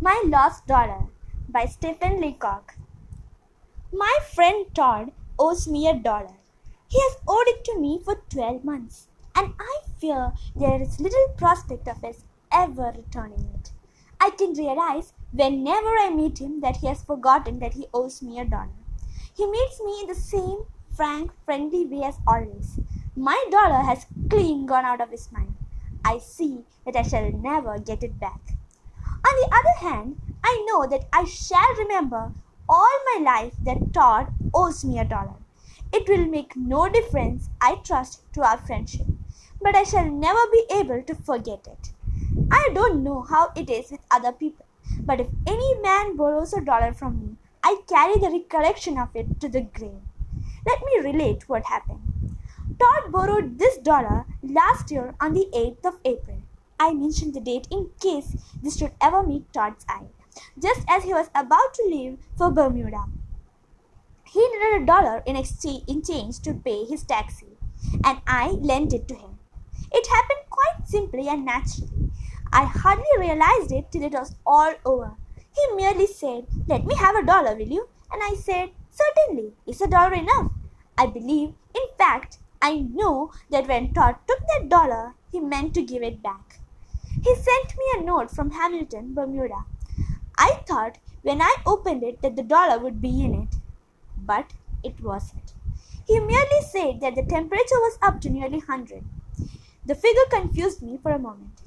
My Lost Dollar by Stephen Leacock. My friend Todd owes me a dollar. He has owed it to me for 12 months, and I fear there is little prospect of his ever returning it. I can realize whenever I meet him that he has forgotten that he owes me a dollar. He meets me in the same frank, friendly way as always. My dollar has clean gone out of his mind. I see that I shall never get it back. On the other hand, I know that I shall remember all my life that Todd owes me a dollar. It will make no difference, I trust, to our friendship, but I shall never be able to forget it. I don't know how it is with other people, but if any man borrows a dollar from me, I carry the recollection of it to the grave. Let me relate what happened. Todd borrowed this dollar last year on the 8th of April. I mention the date in case this should ever meet Todd's eye, just as he was about to leave for Bermuda. He needed a dollar in exchange in change to pay his taxi, and I lent it to him. It happened quite simply and naturally. I hardly realized it till it was all over. He merely said, Let me have a dollar, will you? And I said, Certainly. Is a dollar enough? I believe, in fact, I know that when Todd took that dollar, he meant to give it back. He sent me a note from Hamilton, Bermuda. I thought when I opened it that the dollar would be in it, but it wasn't. He merely said that the temperature was up to nearly 100. The figure confused me for a moment.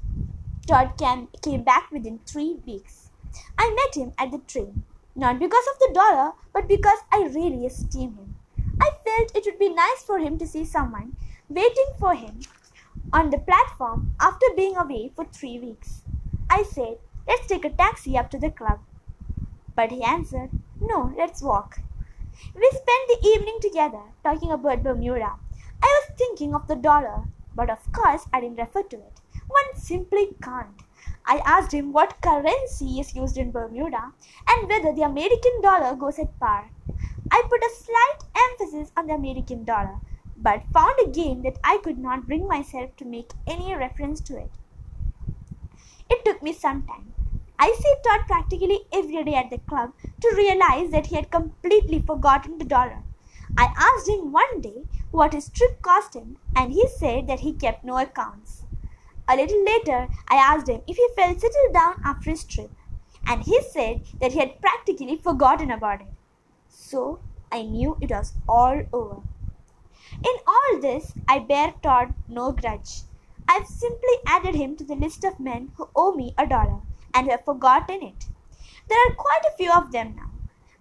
Todd came, came back within three weeks. I met him at the train, not because of the dollar, but because I really esteem him. I felt it would be nice for him to see someone waiting for him on the platform after being away for three weeks. I said, Let's take a taxi up to the club. But he answered, No, let's walk. We spent the evening together talking about Bermuda. I was thinking of the dollar, but of course I didn't refer to it. One simply can't. I asked him what currency is used in Bermuda and whether the American dollar goes at par. I put a slight emphasis on the American dollar but found again that I could not bring myself to make any reference to it. It took me some time. I see Todd practically every day at the club to realize that he had completely forgotten the dollar. I asked him one day what his trip cost him, and he said that he kept no accounts. A little later, I asked him if he felt settled down after his trip, and he said that he had practically forgotten about it. So I knew it was all over. In all this, I bear Todd no grudge. I've simply added him to the list of men who owe me a dollar and have forgotten it. There are quite a few of them now.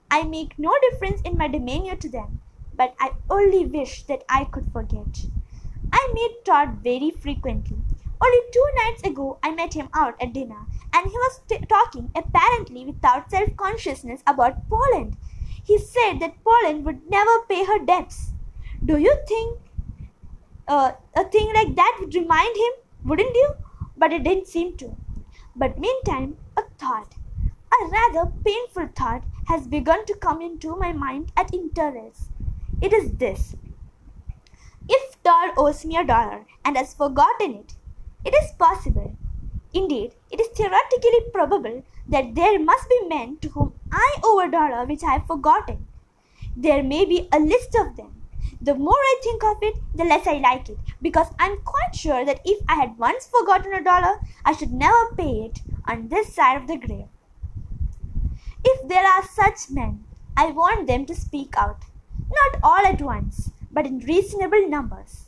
I make no difference in my demeanor to them, but I only wish that I could forget. I meet Todd very frequently. Only two nights ago, I met him out at dinner, and he was t- talking, apparently without self consciousness, about Poland. He said that Poland would never pay her debts. Do you think uh, a thing like that would remind him? Wouldn't you? But it didn't seem to. But meantime, a thought, a rather painful thought, has begun to come into my mind at intervals. It is this If Todd owes me a dollar and has forgotten it, it is possible, indeed, it is theoretically probable, that there must be men to whom I owe a dollar which I have forgotten. There may be a list of them the more I think of it, the less I like it, because I'm quite sure that if I had once forgotten a dollar, I should never pay it on this side of the grave. If there are such men, I want them to speak out, not all at once, but in reasonable numbers,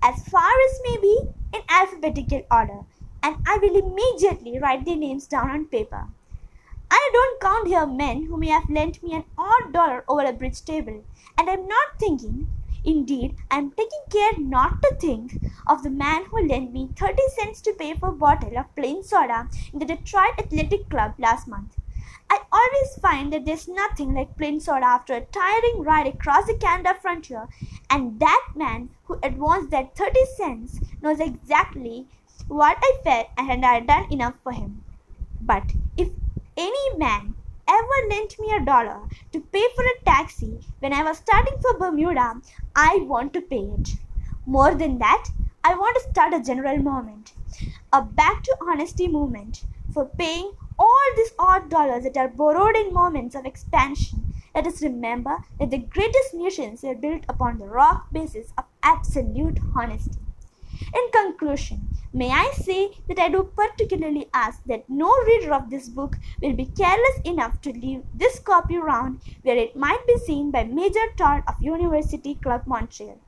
as far as may be in alphabetical order, and I will immediately write their names down on paper. I don't count here men who may have lent me an odd dollar over a bridge table, and I'm not thinking Indeed, I am taking care not to think of the man who lent me 30 cents to pay for a bottle of plain soda in the Detroit Athletic Club last month. I always find that there's nothing like plain soda after a tiring ride across the Canada frontier, and that man who advanced that 30 cents knows exactly what I felt and had done enough for him. But if any man ever lent me a dollar to pay for a taxi when I was starting for Bermuda, I want to pay it. More than that, I want to start a general movement, a back to honesty movement for paying all these odd dollars that are borrowed in moments of expansion, let us remember that the greatest nations were built upon the rock basis of absolute honesty. In conclusion, may I say that I do particularly ask that no reader of this book will be careless enough to leave this copy round where it might be seen by Major Todd of University Club Montreal.